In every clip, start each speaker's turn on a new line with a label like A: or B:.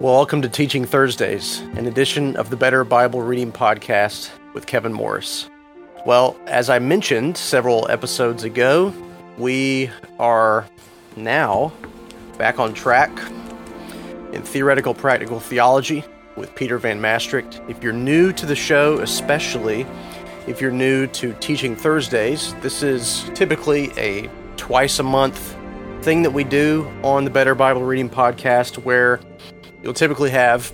A: Well, welcome to Teaching Thursdays, an edition of the Better Bible Reading Podcast with Kevin Morris. Well, as I mentioned several episodes ago, we are now back on track in theoretical practical theology with Peter Van Mastricht. If you're new to the show, especially if you're new to Teaching Thursdays, this is typically a twice a month thing that we do on the Better Bible Reading Podcast where you'll typically have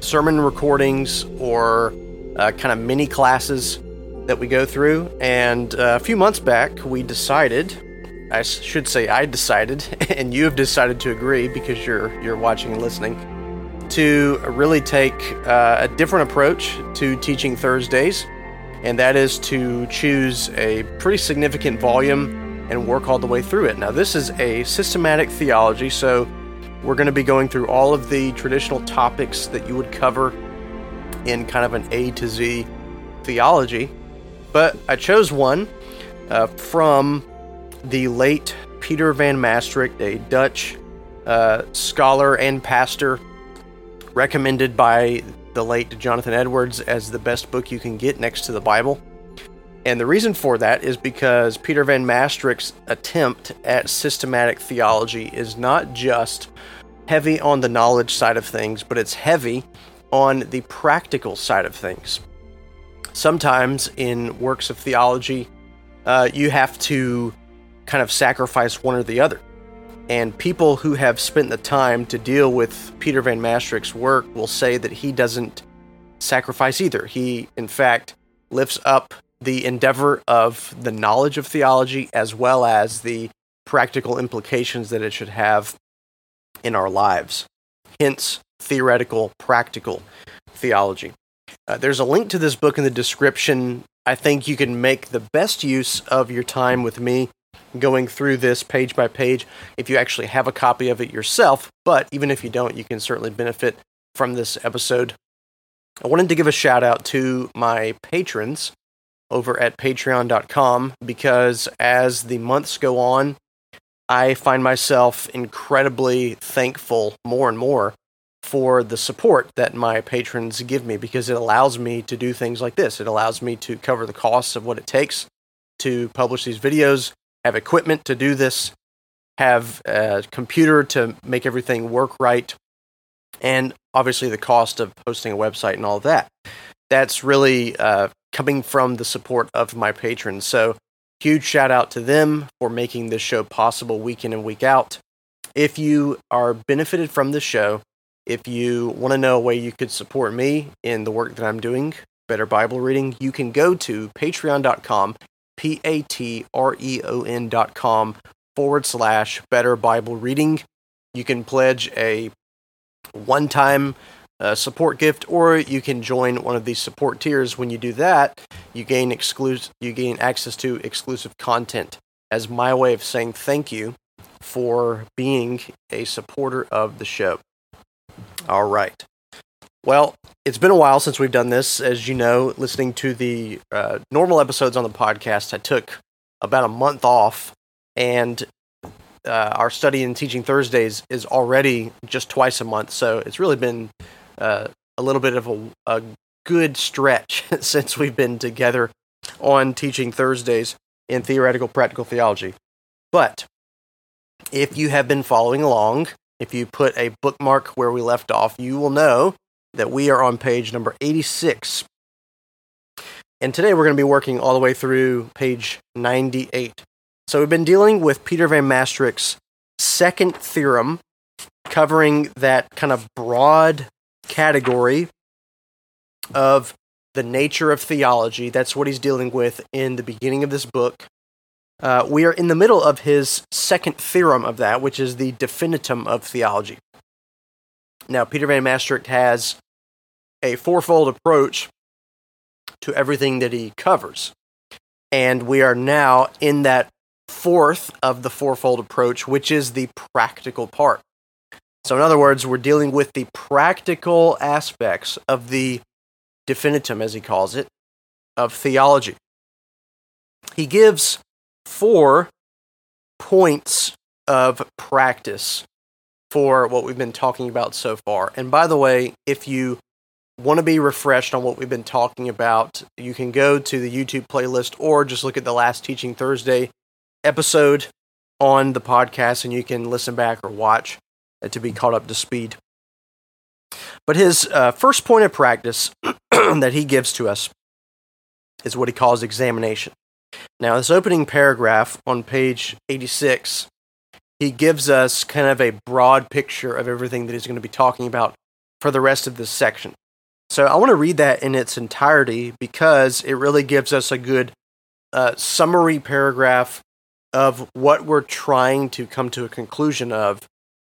A: sermon recordings or uh, kind of mini classes that we go through. And uh, a few months back, we decided, I should say, I decided, and you have decided to agree because you're you're watching and listening, to really take uh, a different approach to teaching Thursdays, and that is to choose a pretty significant volume and work all the way through it. Now, this is a systematic theology, so we're going to be going through all of the traditional topics that you would cover in kind of an A to Z theology. But I chose one uh, from the late Peter Van Mastricht, a Dutch uh, scholar and pastor, recommended by the late Jonathan Edwards as the best book you can get next to the Bible. And the reason for that is because Peter Van Mastricht's attempt at systematic theology is not just heavy on the knowledge side of things, but it's heavy on the practical side of things. Sometimes in works of theology, uh, you have to kind of sacrifice one or the other. And people who have spent the time to deal with Peter Van Mastricht's work will say that he doesn't sacrifice either. He, in fact, lifts up the endeavor of the knowledge of theology as well as the practical implications that it should have in our lives. Hence, theoretical, practical theology. Uh, there's a link to this book in the description. I think you can make the best use of your time with me going through this page by page if you actually have a copy of it yourself. But even if you don't, you can certainly benefit from this episode. I wanted to give a shout out to my patrons over at patreon.com because as the months go on, I find myself incredibly thankful more and more for the support that my patrons give me because it allows me to do things like this. It allows me to cover the costs of what it takes to publish these videos, have equipment to do this, have a computer to make everything work right, and obviously the cost of hosting a website and all that. That's really uh, coming from the support of my patrons. So Huge shout out to them for making this show possible week in and week out. If you are benefited from this show, if you want to know a way you could support me in the work that I'm doing, better Bible reading, you can go to patreon.com, P A T R E O N.com forward slash better Bible reading. You can pledge a one time uh, support gift, or you can join one of these support tiers. When you do that, you gain exclusive, you gain access to exclusive content. As my way of saying thank you for being a supporter of the show. All right. Well, it's been a while since we've done this. As you know, listening to the uh, normal episodes on the podcast, I took about a month off, and uh, our study and teaching Thursdays is already just twice a month. So it's really been uh, a little bit of a, a good stretch since we've been together on teaching Thursdays in theoretical practical theology. But if you have been following along, if you put a bookmark where we left off, you will know that we are on page number 86. And today we're going to be working all the way through page 98. So we've been dealing with Peter Van Mastricht's second theorem, covering that kind of broad category of the nature of theology. That's what he's dealing with in the beginning of this book. Uh, we are in the middle of his second theorem of that, which is the definitum of theology. Now, Peter Van Mastricht has a fourfold approach to everything that he covers. And we are now in that fourth of the fourfold approach, which is the practical part. So, in other words, we're dealing with the practical aspects of the definitum, as he calls it, of theology. He gives four points of practice for what we've been talking about so far. And by the way, if you want to be refreshed on what we've been talking about, you can go to the YouTube playlist or just look at the last Teaching Thursday episode on the podcast and you can listen back or watch to be caught up to speed. But his uh, first point of practice that he gives to us is what he calls examination. Now, this opening paragraph on page 86, he gives us kind of a broad picture of everything that he's going to be talking about for the rest of this section. So I want to read that in its entirety because it really gives us a good uh, summary paragraph of what we're trying to come to a conclusion of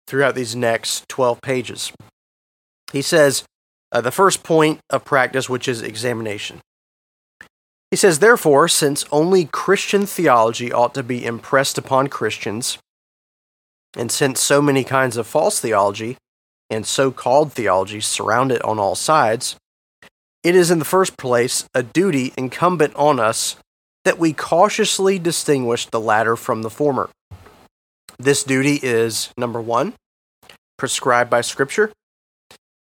A: throughout these next 12 pages. He says uh, the first point of practice, which is examination. He says, therefore, since only Christian theology ought to be impressed upon Christians, and since so many kinds of false theology and so called theology surround it on all sides, it is in the first place a duty incumbent on us that we cautiously distinguish the latter from the former. This duty is number one, prescribed by Scripture,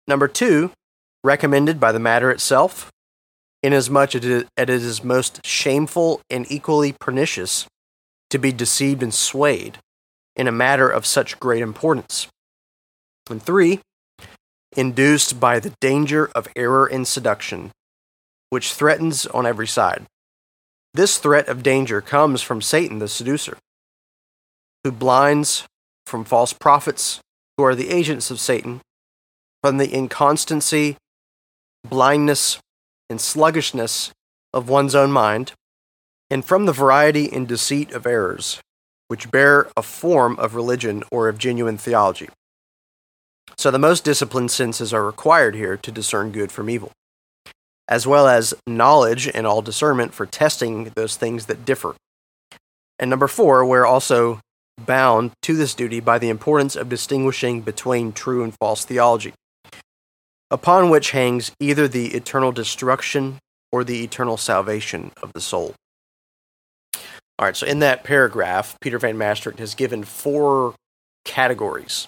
A: number two, recommended by the matter itself, inasmuch as it is most shameful and equally pernicious to be deceived and swayed in a matter of such great importance. And three, induced by the danger of error and seduction, which threatens on every side. This threat of danger comes from Satan the seducer, who blinds from false prophets who are the agents of Satan, from the inconstancy, blindness, and sluggishness of one's own mind, and from the variety and deceit of errors, which bear a form of religion or of genuine theology. So the most disciplined senses are required here to discern good from evil, as well as knowledge and all discernment for testing those things that differ. And number four, we're also bound to this duty by the importance of distinguishing between true and false theology upon which hangs either the eternal destruction or the eternal salvation of the soul. All right, so in that paragraph, Peter Van Mastricht has given four categories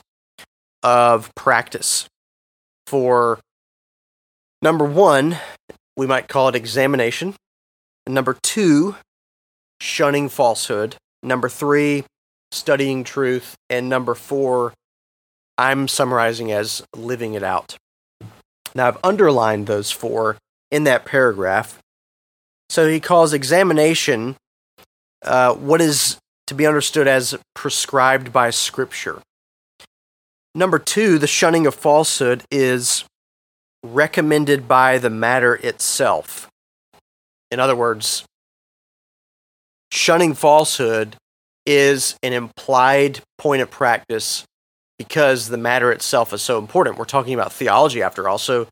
A: of practice for number one, we might call it examination. Number two, shunning falsehood. Number three, studying truth. And number four, I'm summarizing as living it out. Now, I've underlined those four in that paragraph. So he calls examination uh, what is to be understood as prescribed by Scripture. Number two, the shunning of falsehood is recommended by the matter itself. In other words, shunning falsehood is an implied point of practice because the matter itself is so important. We're talking about theology after all, so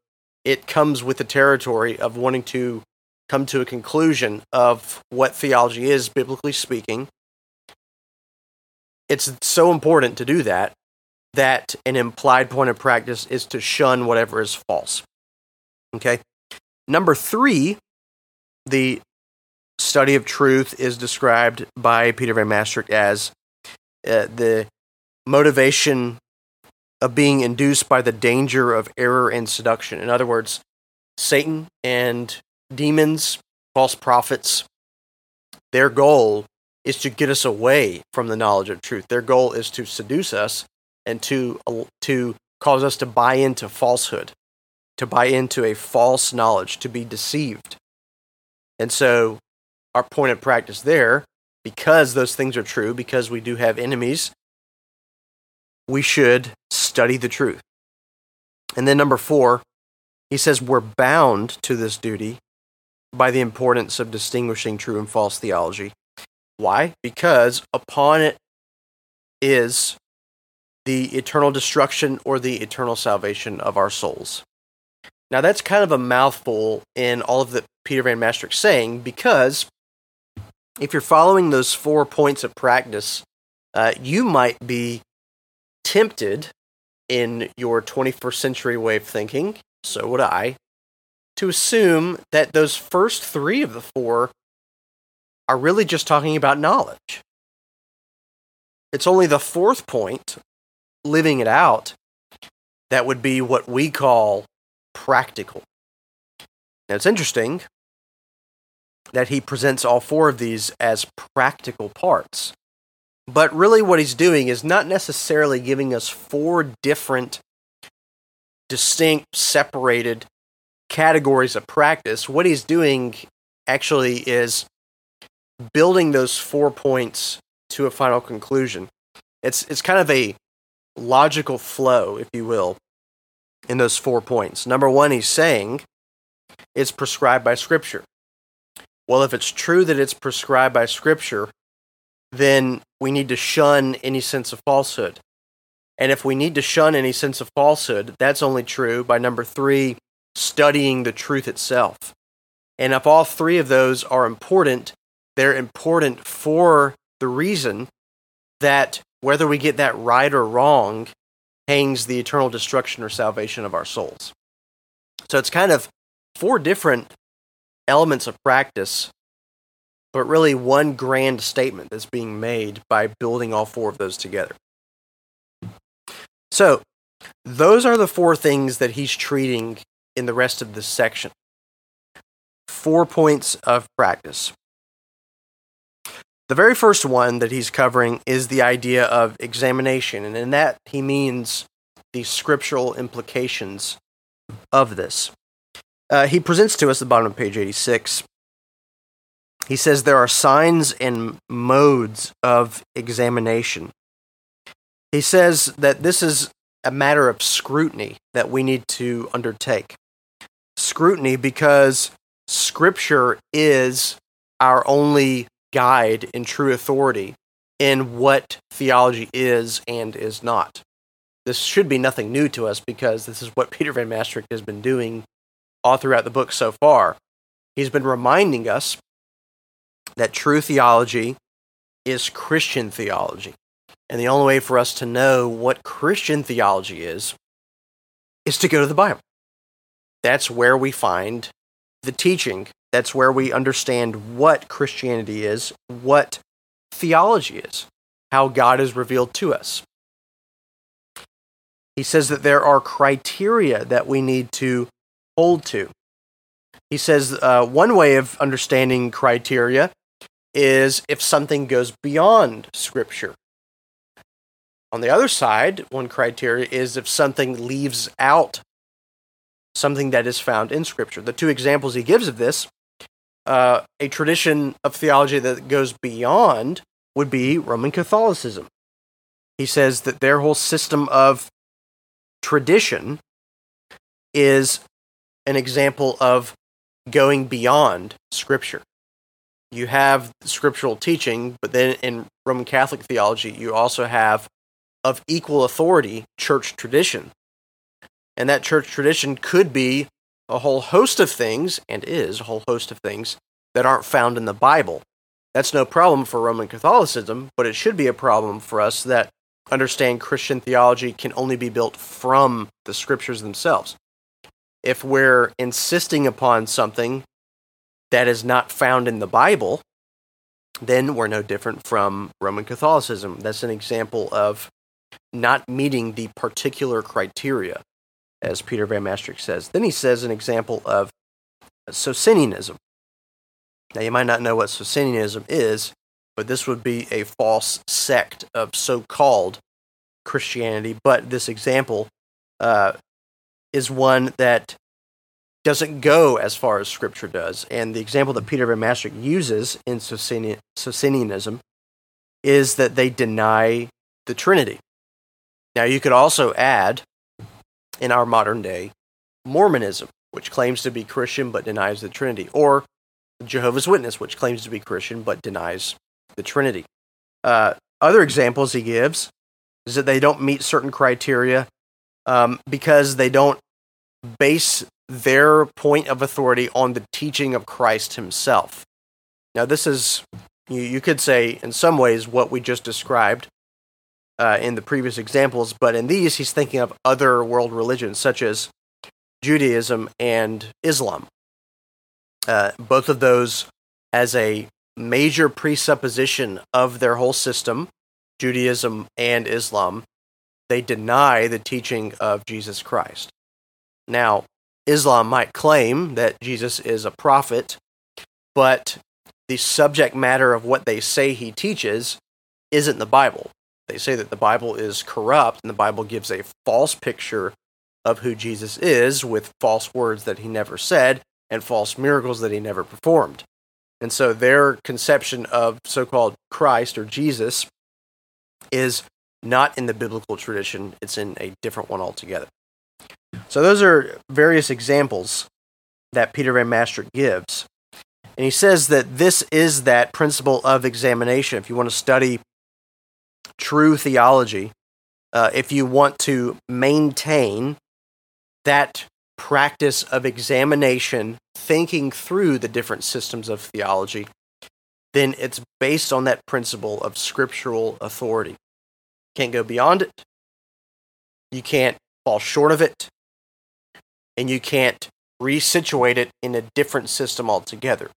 A: it comes with the territory of wanting to come to a conclusion of what theology is, biblically speaking. It's so important to do that that an implied point of practice is to shun whatever is false. Okay? Number three, the study of truth is described by Peter Van Mastricht as uh, the motivation of being induced by the danger of error and seduction. In other words, Satan and demons, false prophets, their goal is to get us away from the knowledge of truth. Their goal is to seduce us and to to cause us to buy into falsehood, to buy into a false knowledge, to be deceived. And so our point of practice there, because those things are true, because we do have enemies we should study the truth. And then number four, he says we're bound to this duty by the importance of distinguishing true and false theology. Why? Because upon it is the eternal destruction or the eternal salvation of our souls. Now, that's kind of a mouthful in all of the Peter Van Mastricht saying because if you're following those four points of practice, uh, you might be tempted in your 21st century way of thinking, so would I, to assume that those first three of the four are really just talking about knowledge. It's only the fourth point living it out, that would be what we call practical. Now, it's interesting that he presents all four of these as practical parts. But really, what he's doing is not necessarily giving us four different, distinct, separated categories of practice. What he's doing actually is building those four points to a final conclusion. It's, it's kind of a logical flow, if you will, in those four points. Number one, he's saying it's prescribed by Scripture. Well, if it's true that it's prescribed by Scripture, then we need to shun any sense of falsehood. And if we need to shun any sense of falsehood, that's only true by number three, studying the truth itself. And if all three of those are important, they're important for the reason that whether we get that right or wrong hangs the eternal destruction or salvation of our souls. So it's kind of four different elements of practice, but really one grand statement that's being made by building all four of those together. So, those are the four things that he's treating in the rest of this section. Four points of practice. The very first one that he's covering is the idea of examination, and in that he means the scriptural implications of this. Uh, he presents to us the bottom of page 86. He says there are signs and modes of examination. He says that this is a matter of scrutiny that we need to undertake. Scrutiny because Scripture is our only guide and true authority in what theology is and is not. This should be nothing new to us because this is what Peter Van Mastricht has been doing all throughout the book so far. He's been reminding us that true theology is Christian theology. And the only way for us to know what Christian theology is, is to go to the Bible. That's where we find the teaching that's where we understand what Christianity is, what theology is, how God is revealed to us. He says that there are criteria that we need to hold to. He says uh, one way of understanding criteria is if something goes beyond Scripture. On the other side, one criteria is if something leaves out something that is found in Scripture. The two examples he gives of this uh, a tradition of theology that goes beyond would be Roman Catholicism. He says that their whole system of tradition is an example of going beyond Scripture. You have scriptural teaching, but then in Roman Catholic theology, you also have of equal authority church tradition. And that church tradition could be a whole host of things, and is a whole host of things, that aren't found in the Bible. That's no problem for Roman Catholicism, but it should be a problem for us that understand Christian theology can only be built from the scriptures themselves. If we're insisting upon something that is not found in the Bible, then we're no different from Roman Catholicism. That's an example of not meeting the particular criteria as Peter Van Mastricht says. Then he says an example of Socinianism. Now, you might not know what Socinianism is, but this would be a false sect of so called Christianity. But this example uh, is one that doesn't go as far as Scripture does. And the example that Peter Van Mastricht uses in Socinianism is that they deny the Trinity. Now, you could also add in our modern day Mormonism, which claims to be Christian but denies the Trinity, or Jehovah's Witness, which claims to be Christian but denies the Trinity. Uh, other examples he gives is that they don't meet certain criteria um, because they don't base their point of authority on the teaching of Christ himself. Now, this is, you, you could say, in some ways, what we just described uh, in the previous examples, but in these, he's thinking of other world religions such as Judaism and Islam. Uh, both of those as a major presupposition of their whole system, Judaism and Islam, they deny the teaching of Jesus Christ. Now, Islam might claim that Jesus is a prophet, but the subject matter of what they say he teaches isn't the Bible. They say that the Bible is corrupt and the Bible gives a false picture of who Jesus is with false words that he never said and false miracles that he never performed. And so their conception of so called Christ or Jesus is not in the biblical tradition, it's in a different one altogether. So those are various examples that Peter Van Mastricht gives. And he says that this is that principle of examination. If you want to study true theology, uh, if you want to maintain that practice of examination, thinking through the different systems of theology, then it's based on that principle of scriptural authority. Can't go beyond it. You can't fall short of it. And you can't resituate it in a different system altogether.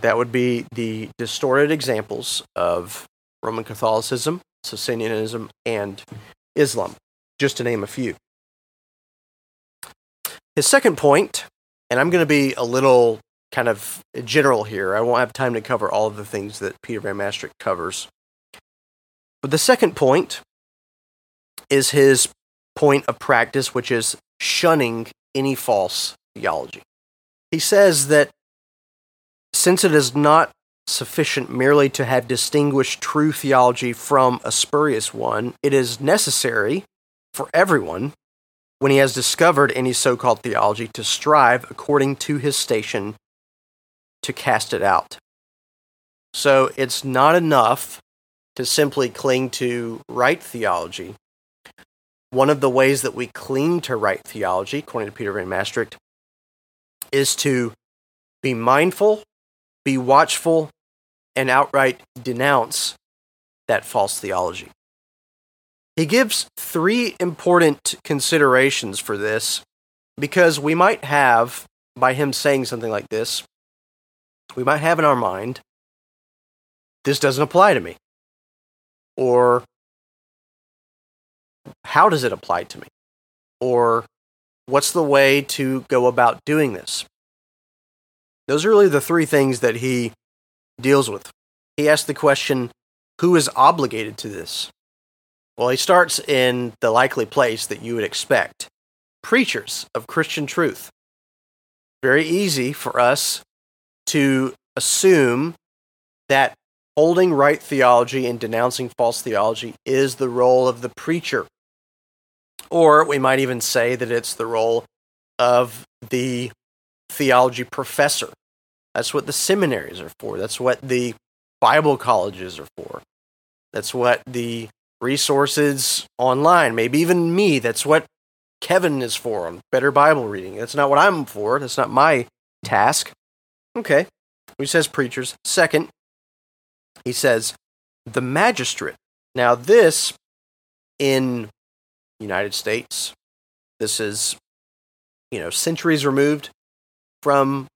A: That would be the distorted examples of Roman Catholicism, Socinianism, and Islam, just to name a few. His second point, and I'm going to be a little kind of general here, I won't have time to cover all of the things that Peter Van Mastricht covers. But the second point is his point of practice, which is shunning any false theology. He says that since it is not sufficient merely to have distinguished true theology from a spurious one, it is necessary for everyone, when he has discovered any so called theology, to strive according to his station to cast it out. So it's not enough to simply cling to right theology. One of the ways that we cling to right theology, according to Peter Van Mastricht, is to be mindful, be watchful, and outright denounce that false theology. He gives three important considerations for this because we might have, by him saying something like this, we might have in our mind, this doesn't apply to me. Or, how does it apply to me? Or, what's the way to go about doing this? Those are really the three things that he deals with. He asks the question who is obligated to this? Well, he starts in the likely place that you would expect preachers of Christian truth. Very easy for us to assume that holding right theology and denouncing false theology is the role of the preacher. Or we might even say that it's the role of the theology professor. That's what the seminaries are for. That's what the Bible colleges are for. That's what the resources online, maybe even me, that's what Kevin is for on better Bible reading. That's not what I'm for. That's not my task. Okay. He says preachers. Second, he says the magistrate. Now, this in United States, this is, you know, centuries removed from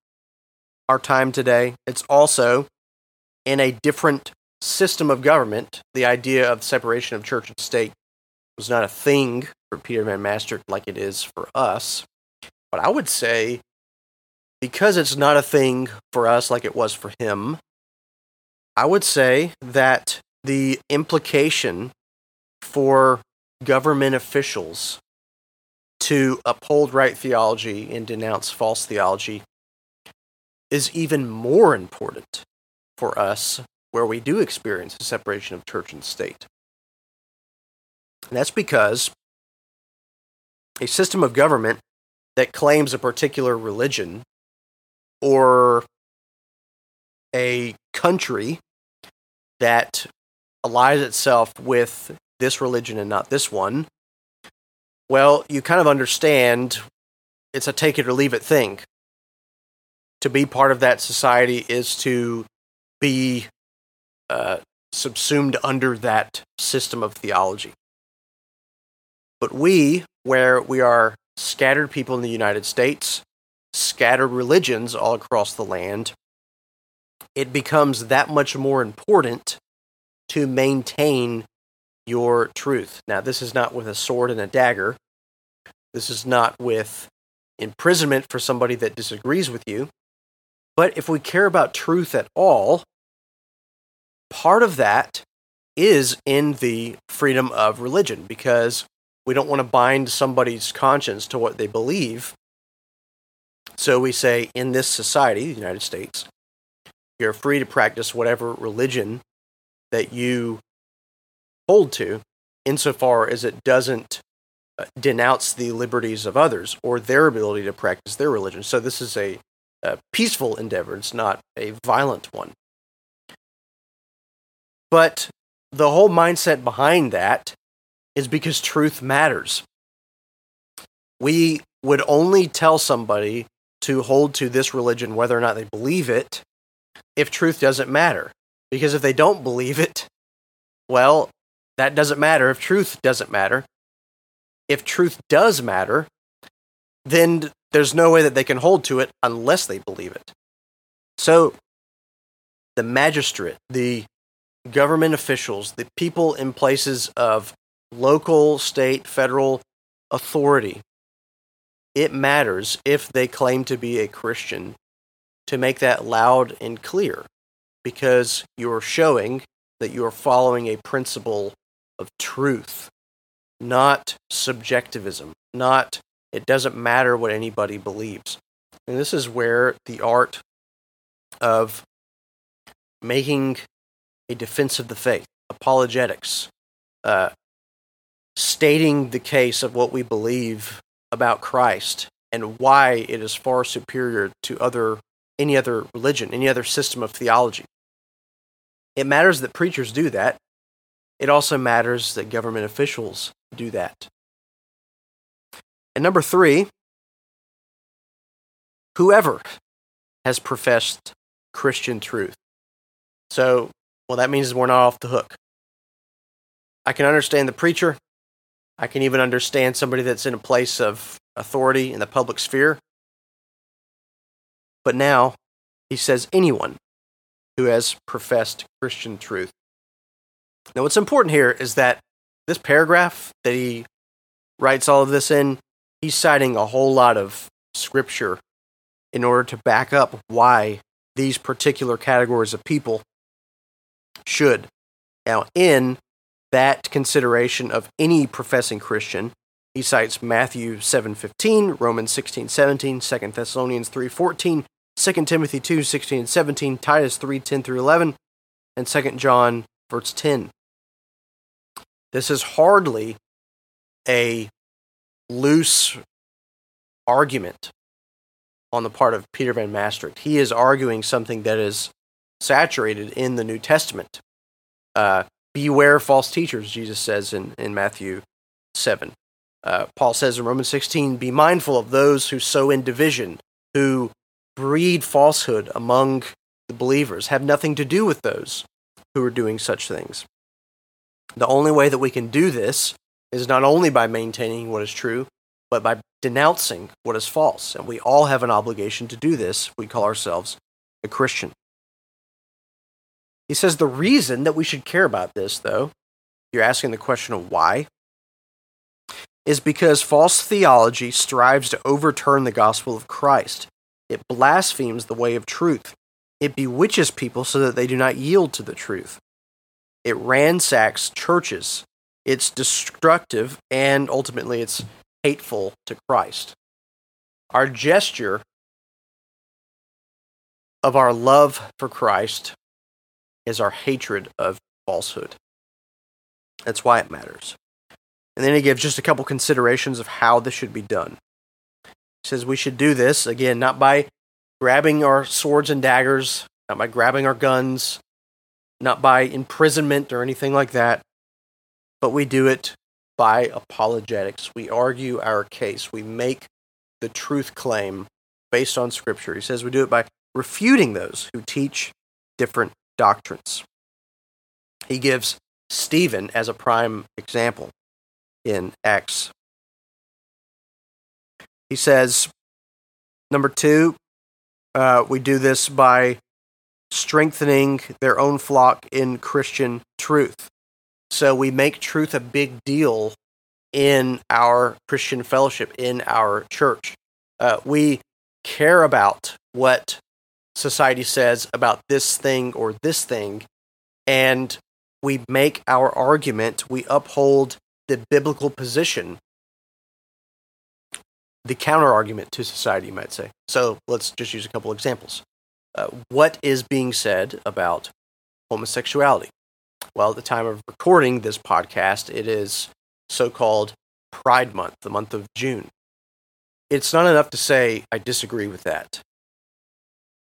A: our time today. It's also in a different system of government. The idea of separation of church and state was not a thing for Peter Van Mastricht like it is for us. But I would say, because it's not a thing for us like it was for him, I would say that the implication for government officials to uphold right theology and denounce false theology is even more important for us where we do experience the separation of church and state. And that's because a system of government that claims a particular religion or a country that allies itself with this religion and not this one, well, you kind of understand it's a take it or leave it thing to be part of that society is to be uh, subsumed under that system of theology. But we, where we are scattered people in the United States, scattered religions all across the land, it becomes that much more important to maintain your truth. Now, this is not with a sword and a dagger. This is not with imprisonment for somebody that disagrees with you. But if we care about truth at all, part of that is in the freedom of religion because we don't want to bind somebody's conscience to what they believe. So we say in this society, the United States, you're free to practice whatever religion that you hold to, insofar as it doesn't uh, denounce the liberties of others or their ability to practice their religion. So this is a, a peaceful endeavor, it's not a violent one. But the whole mindset behind that is because truth matters. We would only tell somebody to hold to this religion whether or not they believe it if truth doesn't matter. Because if they don't believe it, well, that doesn't matter if truth doesn't matter. If truth does matter, then there's no way that they can hold to it unless they believe it. So, the magistrate, the government officials, the people in places of local, state, federal authority, it matters if they claim to be a Christian to make that loud and clear because you're showing that you're following a principle of truth, not subjectivism, not it doesn't matter what anybody believes. And this is where the art of making a defense of the faith, apologetics, uh, stating the case of what we believe about Christ and why it is far superior to other any other religion, any other system of theology. It matters that preachers do that. It also matters that government officials do that. And number three, whoever has professed Christian truth. So well, that means we're not off the hook. I can understand the preacher. I can even understand somebody that's in a place of authority in the public sphere. But now he says anyone who has professed Christian truth. Now, what's important here is that this paragraph that he writes all of this in, he's citing a whole lot of scripture in order to back up why these particular categories of people should. Now, in that consideration of any professing Christian, he cites Matthew 7:15, Romans 16:17, 2 Thessalonians 3:14, 2 Timothy 2:16 and 17, Titus 3:10 through 11, and 2 John verse 10. This is hardly a loose argument on the part of Peter Van Mastricht. He is arguing something that is saturated in the New Testament. Uh, Beware false teachers, Jesus says in, in Matthew 7. Uh, Paul says in Romans 16, Be mindful of those who sow in division, who breed falsehood among the believers. Have nothing to do with those who are doing such things. The only way that we can do this is not only by maintaining what is true, but by denouncing what is false. And we all have an obligation to do this. We call ourselves a Christian. He says the reason that we should care about this, though, you're asking the question of why, is because false theology strives to overturn the gospel of Christ. It blasphemes the way of truth. It bewitches people so that they do not yield to the truth. It ransacks churches. It's destructive and ultimately it's hateful to Christ. Our gesture of our love for Christ is our hatred of falsehood. That's why it matters. And then he gives just a couple considerations of how this should be done. Says we should do this, again, not by grabbing our swords and daggers, not by grabbing our guns, not by imprisonment or anything like that, but we do it by apologetics. We argue our case. We make the truth claim based on Scripture. He says we do it by refuting those who teach different doctrines. He gives Stephen as a prime example in Acts. He says, number two, uh, we do this by strengthening their own flock in Christian truth. So we make truth a big deal in our Christian fellowship, in our church. Uh, we care about what society says about this thing or this thing, and we make our argument, we uphold the biblical position, the counter argument to society, you might say. So let's just use a couple examples. Uh, what is being said about homosexuality? Well, at the time of recording this podcast, it is so called Pride Month, the month of June. It's not enough to say, I disagree with that.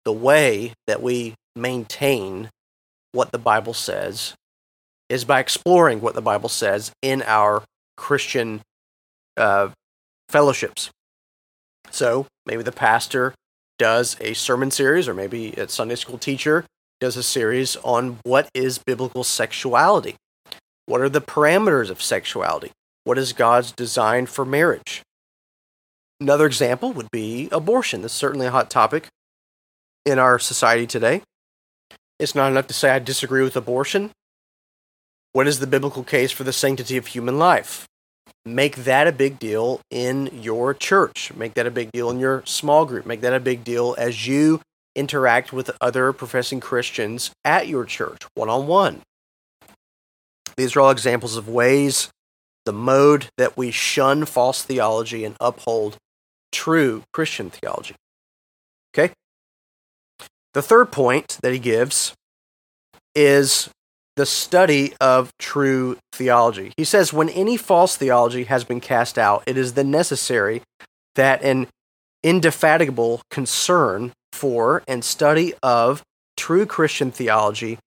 A: The way that we maintain what the Bible says is by exploring what the Bible says in our Christian uh, fellowships. So maybe the pastor does a sermon series, or maybe a Sunday school teacher does a series on what is biblical sexuality. What are the parameters of sexuality? What is God's design for marriage? Another example would be abortion. This is certainly a hot topic in our society today. It's not enough to say I disagree with abortion. What is the biblical case for the sanctity of human life? Make that a big deal in your church. Make that a big deal in your small group. Make that a big deal as you interact with other professing Christians at your church, one on one. These are all examples of ways, the mode that we shun false theology and uphold true Christian theology. Okay? The third point that he gives is the study of true theology. He says, when any false theology has been cast out, it is then necessary that an indefatigable concern for and study of true Christian theology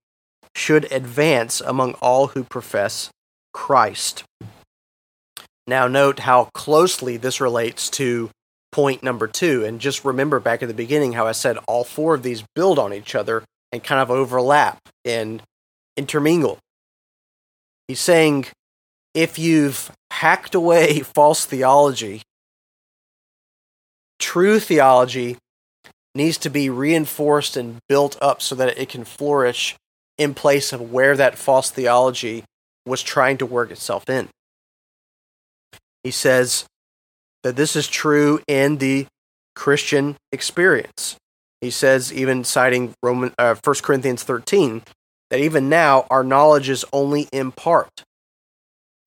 A: should advance among all who profess Christ. Now, note how closely this relates to point number two. And just remember back at the beginning how I said all four of these build on each other and kind of overlap and intermingle. He's saying if you've hacked away false theology, true theology needs to be reinforced and built up so that it can flourish in place of where that false theology was trying to work itself in. He says that this is true in the Christian experience. He says, even citing Roman, uh, 1 Corinthians 13, that even now our knowledge is only in part.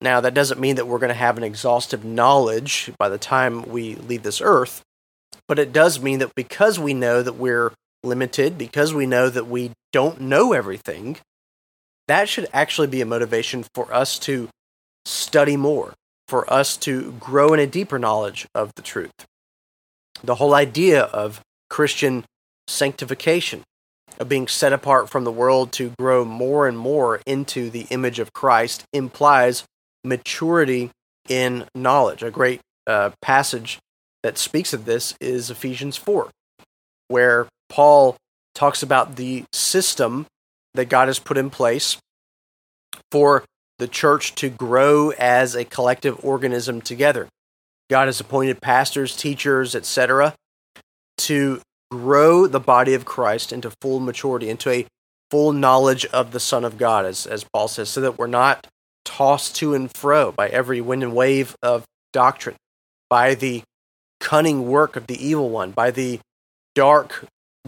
A: Now, that doesn't mean that we're going to have an exhaustive knowledge by the time we leave this earth, but it does mean that because we know that we're limited, because we know that we don't know everything, that should actually be a motivation for us to study more, for us to grow in a deeper knowledge of the truth. The whole idea of Christian sanctification of being set apart from the world to grow more and more into the image of Christ implies maturity in knowledge. A great uh, passage that speaks of this is Ephesians 4, where Paul talks about the system that God has put in place for the church to grow as a collective organism together. God has appointed pastors, teachers, etc., to grow the body of Christ into full maturity, into a full knowledge of the Son of God, as, as Paul says, so that we're not tossed to and fro by every wind and wave of doctrine, by the cunning work of the evil one, by the dark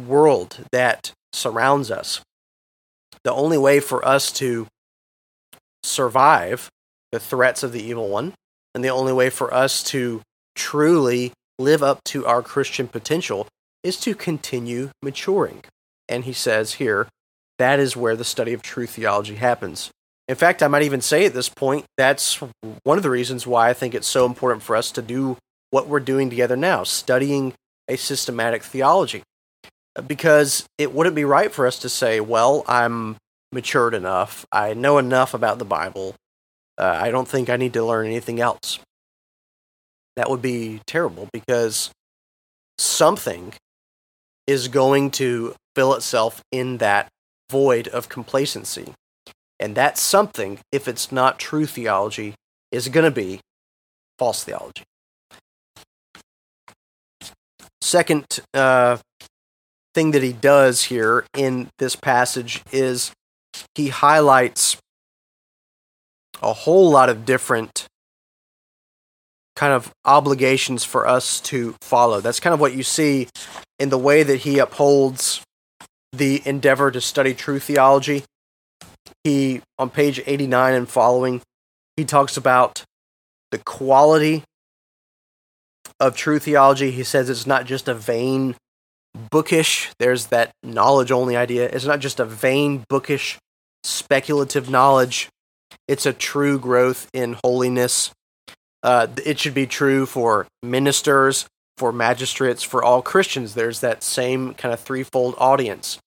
A: world that surrounds us. The only way for us to survive the threats of the evil one, and the only way for us to truly live up to our Christian potential is to continue maturing. And he says here, that is where the study of true theology happens. In fact, I might even say at this point, that's one of the reasons why I think it's so important for us to do what we're doing together now, studying a systematic theology. Because it wouldn't be right for us to say, well, I'm matured enough, I know enough about the Bible, uh, I don't think I need to learn anything else. That would be terrible because something is going to fill itself in that void of complacency. And that something, if it's not true theology, is going to be false theology. Second uh, thing that he does here in this passage is he highlights a whole lot of different kind of obligations for us to follow. That's kind of what you see in the way that he upholds the endeavor to study true theology. He, on page 89 and following, he talks about the quality of true theology. He says it's not just a vain, bookish, there's that knowledge only idea. It's not just a vain, bookish, speculative knowledge. It's a true growth in holiness. Uh, it should be true for ministers, for magistrates, for all Christians. There's that same kind of threefold audience.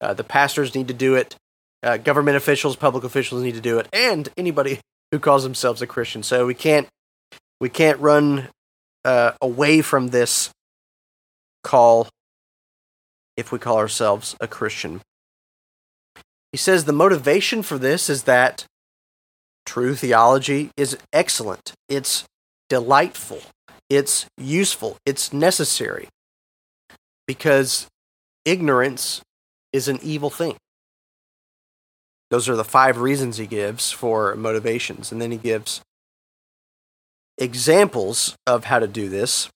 A: Uh, the pastors need to do it, uh, government officials, public officials need to do it, and anybody who calls themselves a Christian. So we can't we can't run uh, away from this call if we call ourselves a Christian. He says the motivation for this is that true theology is excellent, it's delightful, it's useful, it's necessary, because ignorance is an evil thing. Those are the five reasons he gives for motivations. And then he gives examples of how to do this.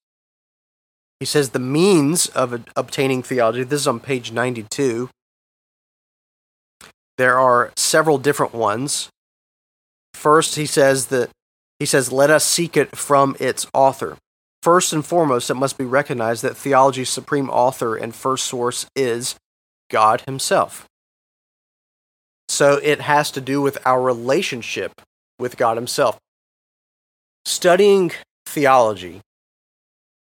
A: He says the means of obtaining theology, this is on page 92. There are several different ones. First, he says that he says, "Let us seek it from its author." First and foremost, it must be recognized that theology's supreme author and first source is God Himself. So it has to do with our relationship with God Himself. Studying theology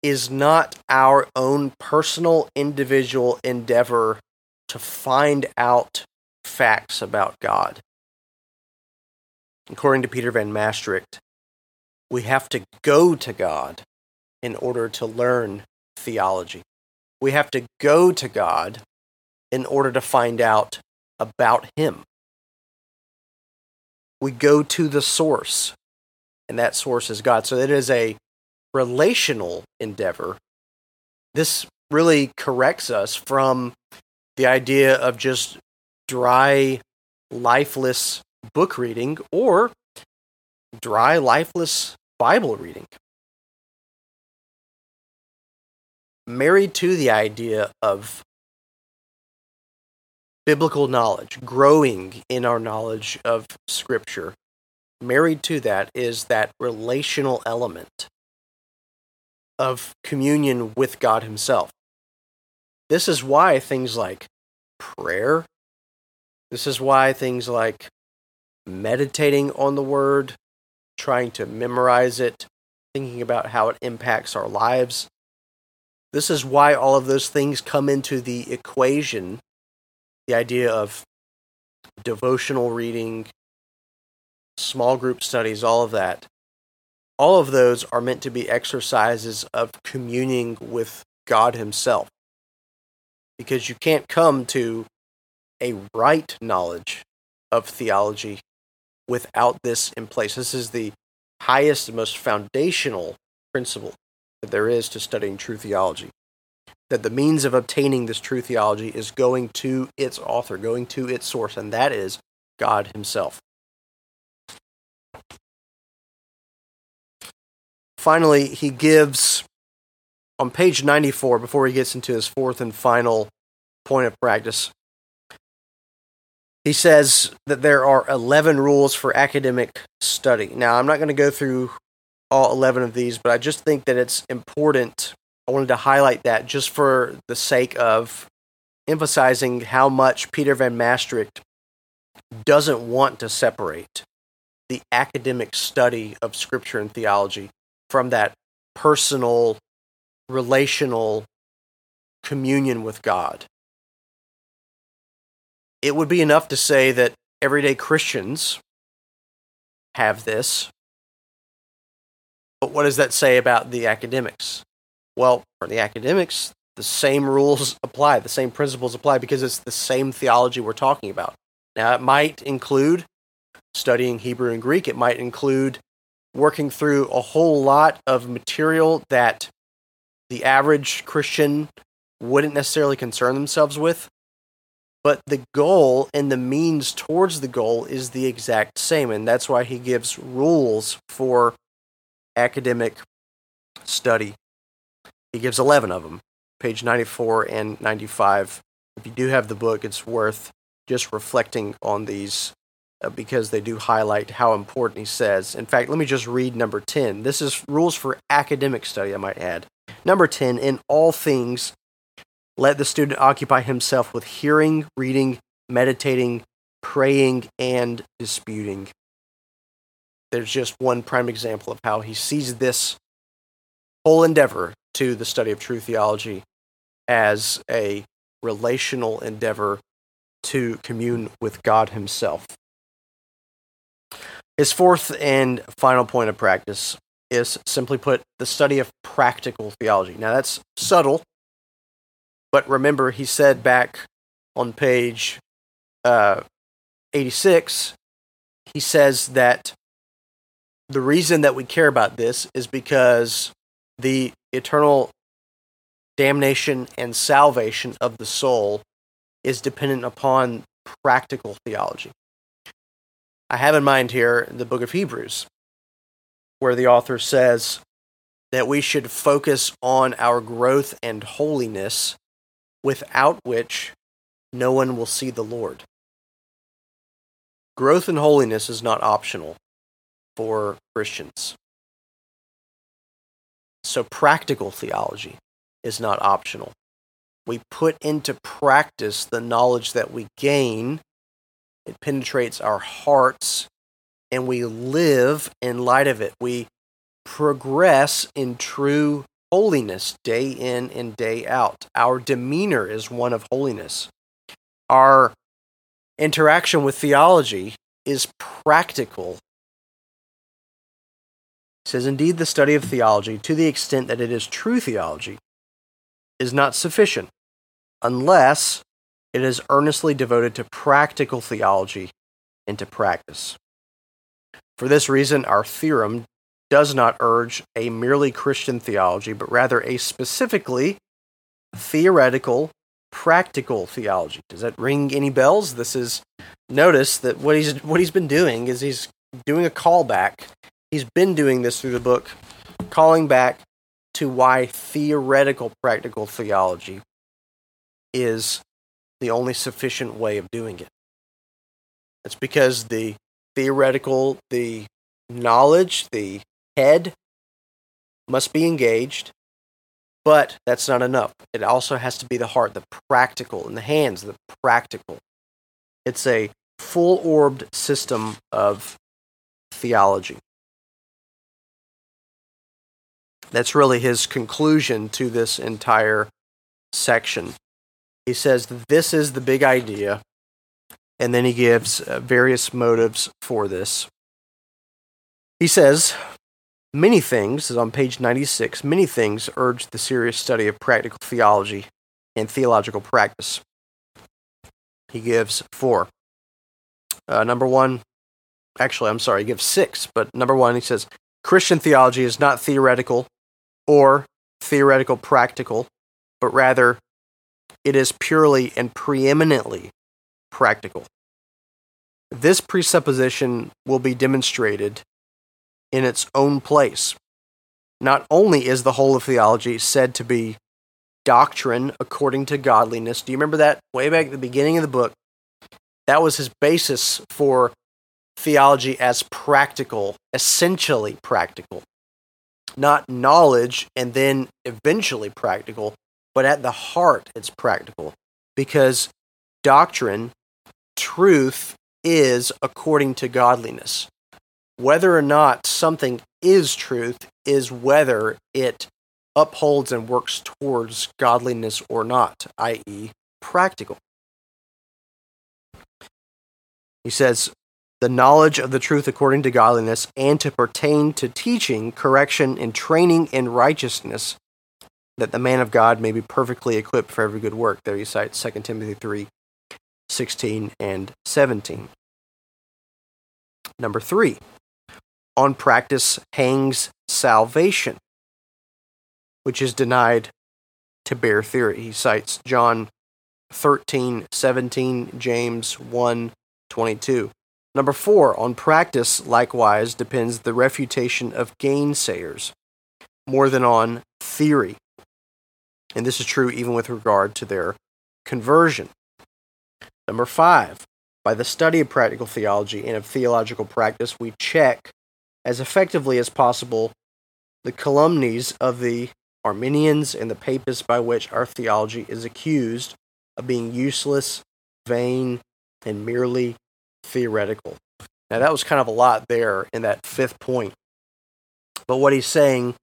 A: is not our own personal individual endeavor to find out facts about God. According to Peter Van Mastricht, we have to go to God in order to learn theology. We have to go to God in order to find out about Him. We go to the source, and that source is God. So it is a relational endeavor. This really corrects us from the idea of just dry, lifeless book reading or dry, lifeless Bible reading. Married to the idea of biblical knowledge, growing in our knowledge of Scripture, married to that is that relational element of communion with God Himself. This is why things like prayer, this is why things like meditating on the Word, trying to memorize it, thinking about how it impacts our lives. This is why all of those things come into the equation the idea of devotional reading, small group studies, all of that. All of those are meant to be exercises of communing with God Himself. Because you can't come to a right knowledge of theology without this in place. This is the highest and most foundational principle that there is to studying true theology that the means of obtaining this true theology is going to its author, going to its source, and that is God Himself. Finally, he gives on page 94, before he gets into his fourth and final point of practice, he says that there are 11 rules for academic study. Now, I'm not going to go through all 11 of these, but I just think that it's important I wanted to highlight that just for the sake of emphasizing how much Peter Van Mastricht doesn't want to separate the academic study of scripture and theology from that personal, relational communion with God. It would be enough to say that everyday Christians have this. But what does that say about the academics? Well, for the academics, the same rules apply, the same principles apply because it's the same theology we're talking about. Now, it might include studying Hebrew and Greek, it might include working through a whole lot of material that the average Christian wouldn't necessarily concern themselves with. But the goal and the means towards the goal is the exact same. And that's why he gives rules for academic study. He gives 11 of them, page 94 and 95. If you do have the book, it's worth just reflecting on these uh, because they do highlight how important he says. In fact, let me just read number 10. This is rules for academic study, I might add. Number 10 In all things, let the student occupy himself with hearing, reading, meditating, praying, and disputing. There's just one prime example of how he sees this whole endeavor to the study of true theology as a relational endeavor to commune with God Himself. His fourth and final point of practice is simply put the study of practical theology. Now, that's subtle, but remember, he said back on page uh, 86, he says that the reason that we care about this is because the eternal damnation and salvation of the soul is dependent upon practical theology. I have in mind here the book of Hebrews, where the author says that we should focus on our growth and holiness, without which no one will see the Lord. Growth in holiness is not optional for Christians. So, practical theology is not optional. We put into practice the knowledge that we gain, it penetrates our hearts, and we live in light of it. We progress in true holiness day in and day out. Our demeanor is one of holiness. Our interaction with theology is practical says, Indeed, the study of theology, to the extent that it is true theology, is not sufficient unless it is earnestly devoted to practical theology and to practice. For this reason, our theorem does not urge a merely Christian theology, but rather a specifically theoretical, practical theology. Does that ring any bells? This is notice that what he's what he's been doing is he's doing a callback he's been doing this through the book, calling back to why theoretical practical theology is the only sufficient way of doing it. It's because the theoretical, the knowledge, the head must be engaged, but that's not enough. It also has to be the heart, the practical, and the hands, the practical. It's a full orbed system of theology. That's really his conclusion to this entire section. He says this is the big idea, and then he gives uh, various motives for this. He says, Many things, is on page 96, many things urge the serious study of practical theology and theological practice. He gives four. Uh, number one, actually, I'm sorry, he gives six, but number one, he says Christian theology is not theoretical or theoretical practical, but rather it is purely and preeminently practical. This presupposition will be demonstrated in its own place. Not only is the whole of theology said to be doctrine according to godliness, do you remember that way back at the beginning of the book? That was his basis for theology as practical, essentially practical not knowledge and then eventually practical, but at the heart it's practical because doctrine, truth is according to godliness. Whether or not something is truth is whether it upholds and works towards godliness or not, i.e., practical. He says, the knowledge of the truth according to godliness, and to pertain to teaching, correction, and training in righteousness, that the man of God may be perfectly equipped for every good work. There he cites 2 Timothy 3 16 and 17. Number three, on practice hangs salvation, which is denied to bare theory. He cites John 13, 17, James 1, 22. Number four, on practice, likewise, depends the refutation of gainsayers more than on theory. And this is true even with regard to their conversion. Number five, by the study of practical theology and of theological practice, we check as effectively as possible the calumnies of the Arminians and the Papists by which our theology is accused of being useless, vain, and merely theoretical. Now, that was kind of a lot there in that fifth point. But what he's saying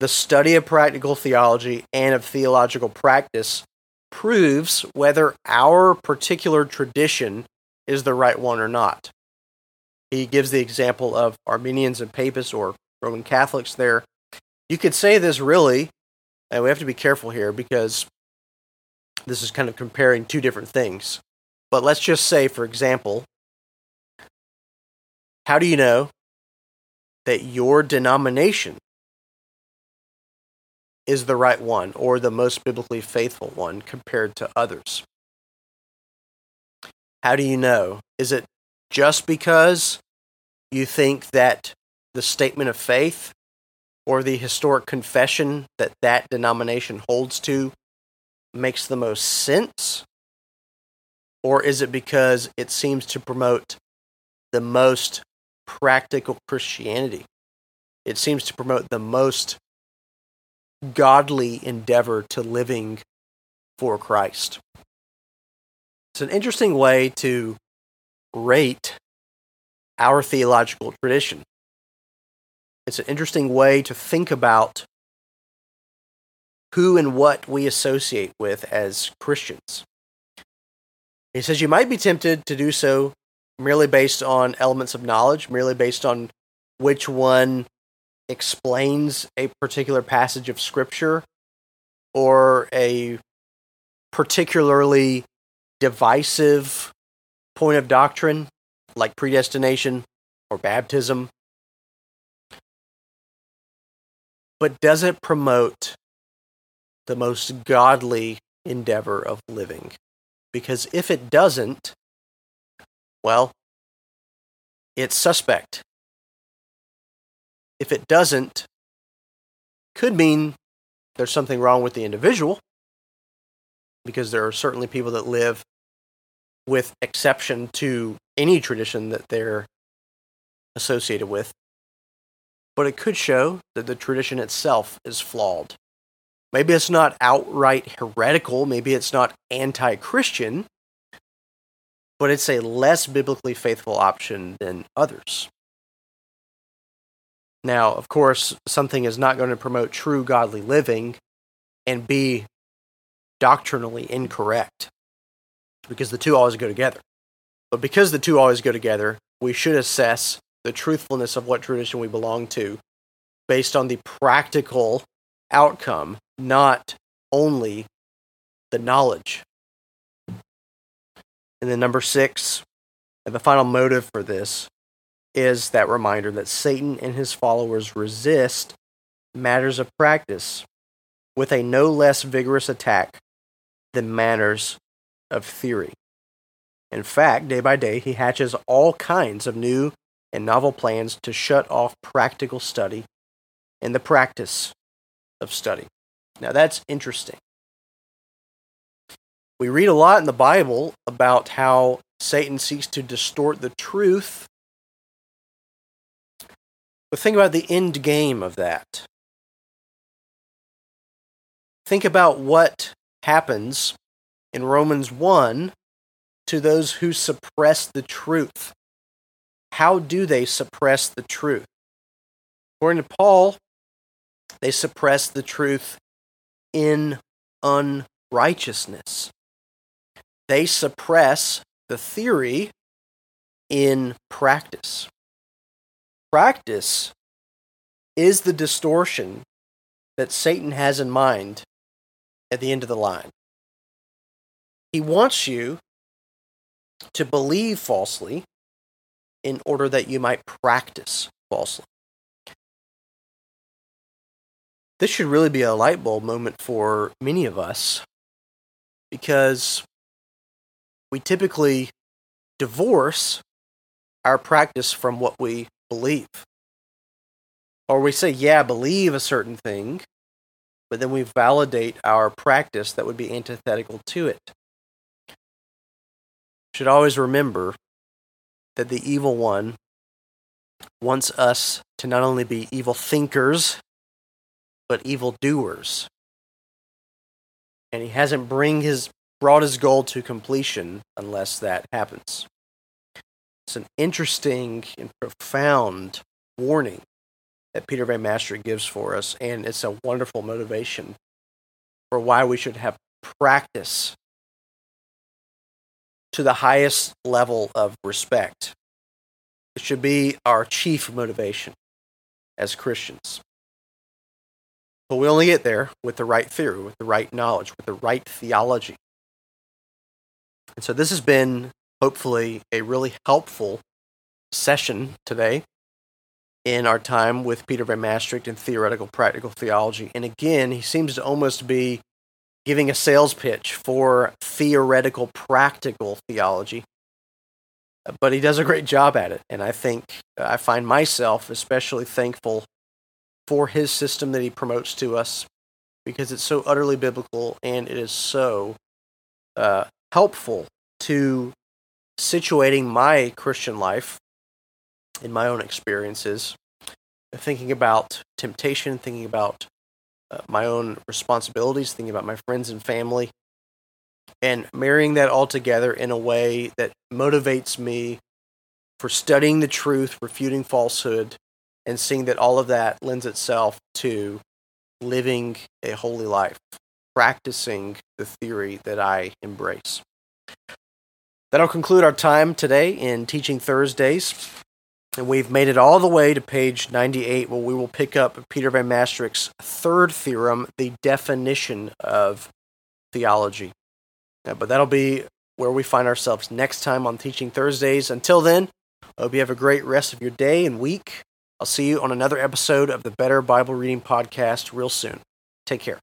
A: the study of practical theology and of theological practice proves whether our particular tradition is the right one or not. He gives the example of Arminians and Papists or Roman Catholics there. You could say this really, and we have to be careful here because this is kind of comparing two different things. But let's just say, for example, how do you know that your denomination is the right one or the most biblically faithful one compared to others? How do you know? Is it just because you think that the statement of faith or the historic confession that that denomination holds to makes the most sense? Or is it because it seems to promote the most practical Christianity? It seems to promote the most godly endeavor to living for Christ. It's an interesting way to rate our theological tradition. It's an interesting way to think about who and what we associate with as Christians. He says you might be tempted to do so merely based on elements of knowledge, merely based on which one explains a particular passage of scripture or a particularly divisive point of doctrine like predestination or baptism, but does it promote the most godly endeavor of living? Because if it doesn't, well, it's suspect if it doesn't, could mean there's something wrong with the individual, because there are certainly people that live with exception to any tradition that they're associated with. But it could show that the tradition itself is flawed. Maybe it's not outright heretical, maybe it's not anti Christian, but it's a less biblically faithful option than others. Now, of course, something is not going to promote true godly living and be doctrinally incorrect because the two always go together. But because the two always go together, we should assess the truthfulness of what tradition we belong to based on the practical outcome, not only the knowledge. And then number six, and the final motive for this is that reminder that Satan and his followers resist matters of practice with a no less vigorous attack than matters of theory. In fact, day by day, he hatches all kinds of new and novel plans to shut off practical study and the practice of study. Now, that's interesting. We read a lot in the Bible about how Satan seeks to distort the truth but think about the end game of that. Think about what happens in Romans 1 to those who suppress the truth. How do they suppress the truth? According to Paul, they suppress the truth in unrighteousness. They suppress the theory in practice practice is the distortion that Satan has in mind at the end of the line. He wants you to believe falsely in order that you might practice falsely. This should really be a light bulb moment for many of us because we typically divorce our practice from what we believe. Or we say, yeah, believe a certain thing, but then we validate our practice that would be antithetical to it. Should always remember that the evil one wants us to not only be evil thinkers, but evil doers. And he hasn't bring his brought his goal to completion unless that happens. It's an interesting and profound warning that Peter Van Mastricht gives for us, and it's a wonderful motivation for why we should have practice to the highest level of respect. It should be our chief motivation as Christians. But we only get there with the right theory, with the right knowledge, with the right theology. And so this has been hopefully a really helpful session today in our time with Peter Van Mastricht in theoretical practical theology. And again, he seems to almost be giving a sales pitch for theoretical practical theology. But he does a great job at it. And I think I find myself especially thankful for his system that he promotes to us because it's so utterly biblical and it is so uh, helpful to situating my Christian life in my own experiences, thinking about temptation, thinking about uh, my own responsibilities, thinking about my friends and family, and marrying that all together in a way that motivates me for studying the truth, refuting falsehood, and seeing that all of that lends itself to living a holy life, practicing the theory that I embrace. That'll conclude our time today in Teaching Thursdays. And we've made it all the way to page 98, where we will pick up Peter Van Mastricht's third theorem, the definition of theology. But that'll be where we find ourselves next time on Teaching Thursdays. Until then, I hope you have a great rest of your day and week. I'll see you on another episode of the Better Bible Reading Podcast real soon. Take care.